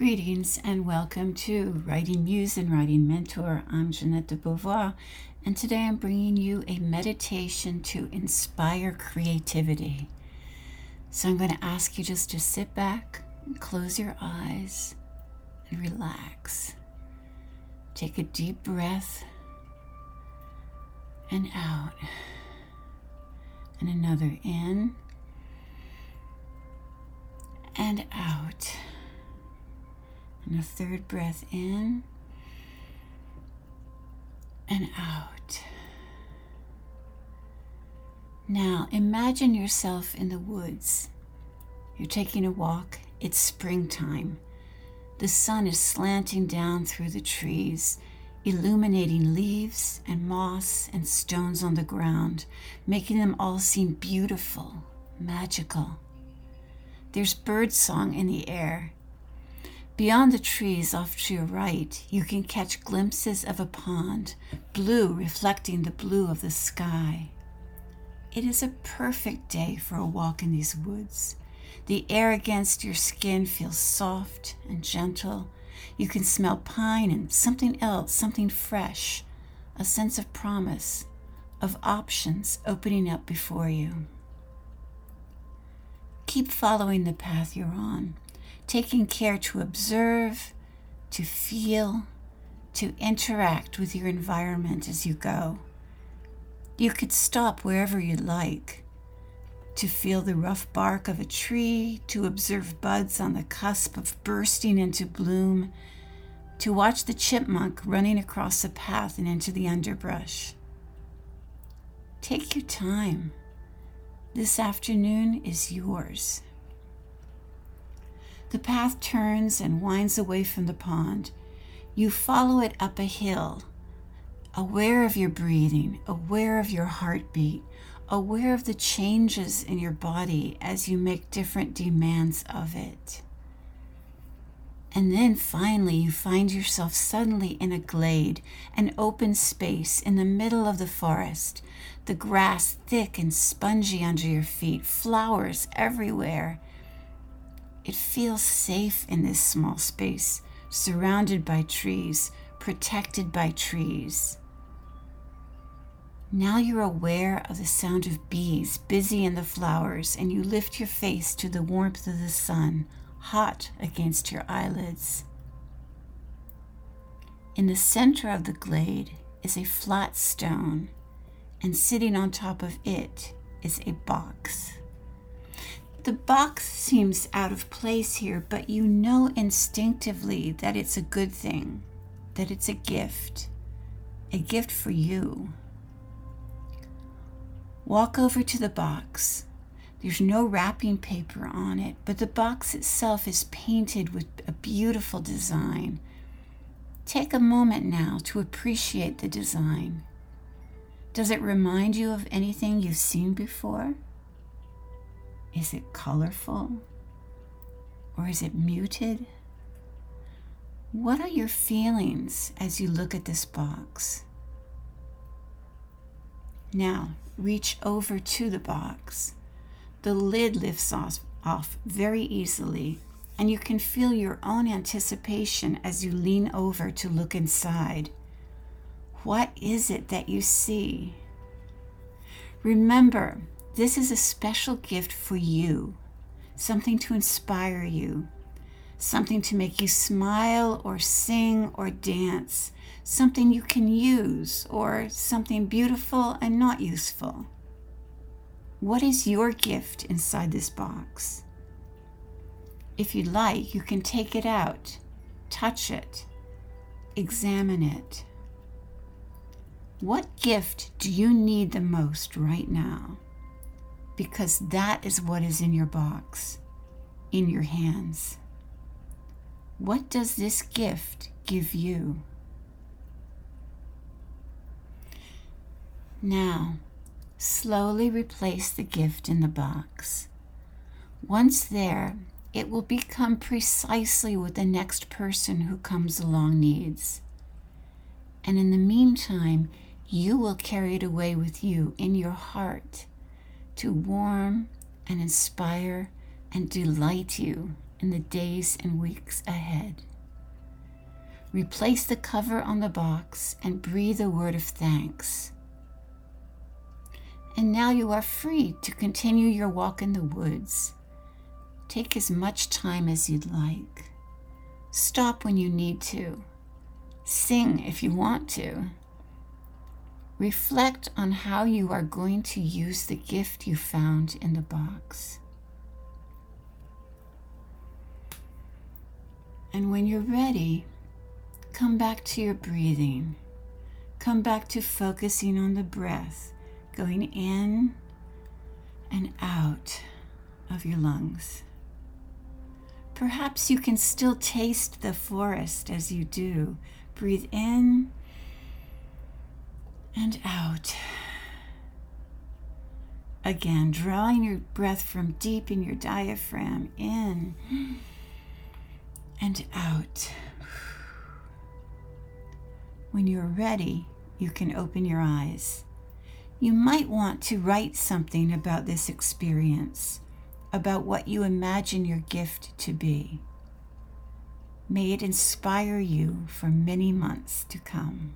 Greetings and welcome to Writing Muse and Writing Mentor. I'm Jeanette de Beauvoir, and today I'm bringing you a meditation to inspire creativity. So I'm going to ask you just to sit back and close your eyes and relax. Take a deep breath and out, and another in and out. And a third breath in and out. Now imagine yourself in the woods. You're taking a walk. It's springtime. The sun is slanting down through the trees, illuminating leaves and moss and stones on the ground, making them all seem beautiful, magical. There's bird song in the air Beyond the trees off to your right, you can catch glimpses of a pond, blue reflecting the blue of the sky. It is a perfect day for a walk in these woods. The air against your skin feels soft and gentle. You can smell pine and something else, something fresh, a sense of promise, of options opening up before you. Keep following the path you're on taking care to observe, to feel, to interact with your environment as you go. You could stop wherever you like to feel the rough bark of a tree, to observe buds on the cusp of bursting into bloom, to watch the chipmunk running across the path and into the underbrush. Take your time. This afternoon is yours. The path turns and winds away from the pond. You follow it up a hill, aware of your breathing, aware of your heartbeat, aware of the changes in your body as you make different demands of it. And then finally, you find yourself suddenly in a glade, an open space in the middle of the forest, the grass thick and spongy under your feet, flowers everywhere it feels safe in this small space, surrounded by trees, protected by trees. Now you're aware of the sound of bees busy in the flowers, and you lift your face to the warmth of the sun, hot against your eyelids. In the center of the glade is a flat stone, and sitting on top of it is a box. The box seems out of place here, but you know instinctively that it's a good thing, that it's a gift, a gift for you. Walk over to the box. There's no wrapping paper on it, but the box itself is painted with a beautiful design. Take a moment now to appreciate the design. Does it remind you of anything you've seen before? Is it colorful? Or is it muted? What are your feelings as you look at this box? Now, reach over to the box. The lid lifts off, off very easily, and you can feel your own anticipation as you lean over to look inside. What is it that you see? Remember this is a special gift for you, something to inspire you, something to make you smile or sing or dance, something you can use or something beautiful and not useful. What is your gift inside this box? If you'd like, you can take it out, touch it, examine it. What gift do you need the most right now? Because that is what is in your box, in your hands. What does this gift give you? Now, slowly replace the gift in the box. Once there, it will become precisely what the next person who comes along needs. And in the meantime, you will carry it away with you in your heart to warm and inspire and delight you in the days and weeks ahead. Replace the cover on the box and breathe a word of thanks. And now you are free to continue your walk in the woods. Take as much time as you'd like. Stop when you need to. Sing if you want to. Reflect on how you are going to use the gift you found in the box. And when you're ready, come back to your breathing. Come back to focusing on the breath going in and out of your lungs. Perhaps you can still taste the forest as you do. Breathe in and out. Again, drawing your breath from deep in your diaphragm in and out. When you're ready, you can open your eyes. You might want to write something about this experience, about what you imagine your gift to be. May it inspire you for many months to come.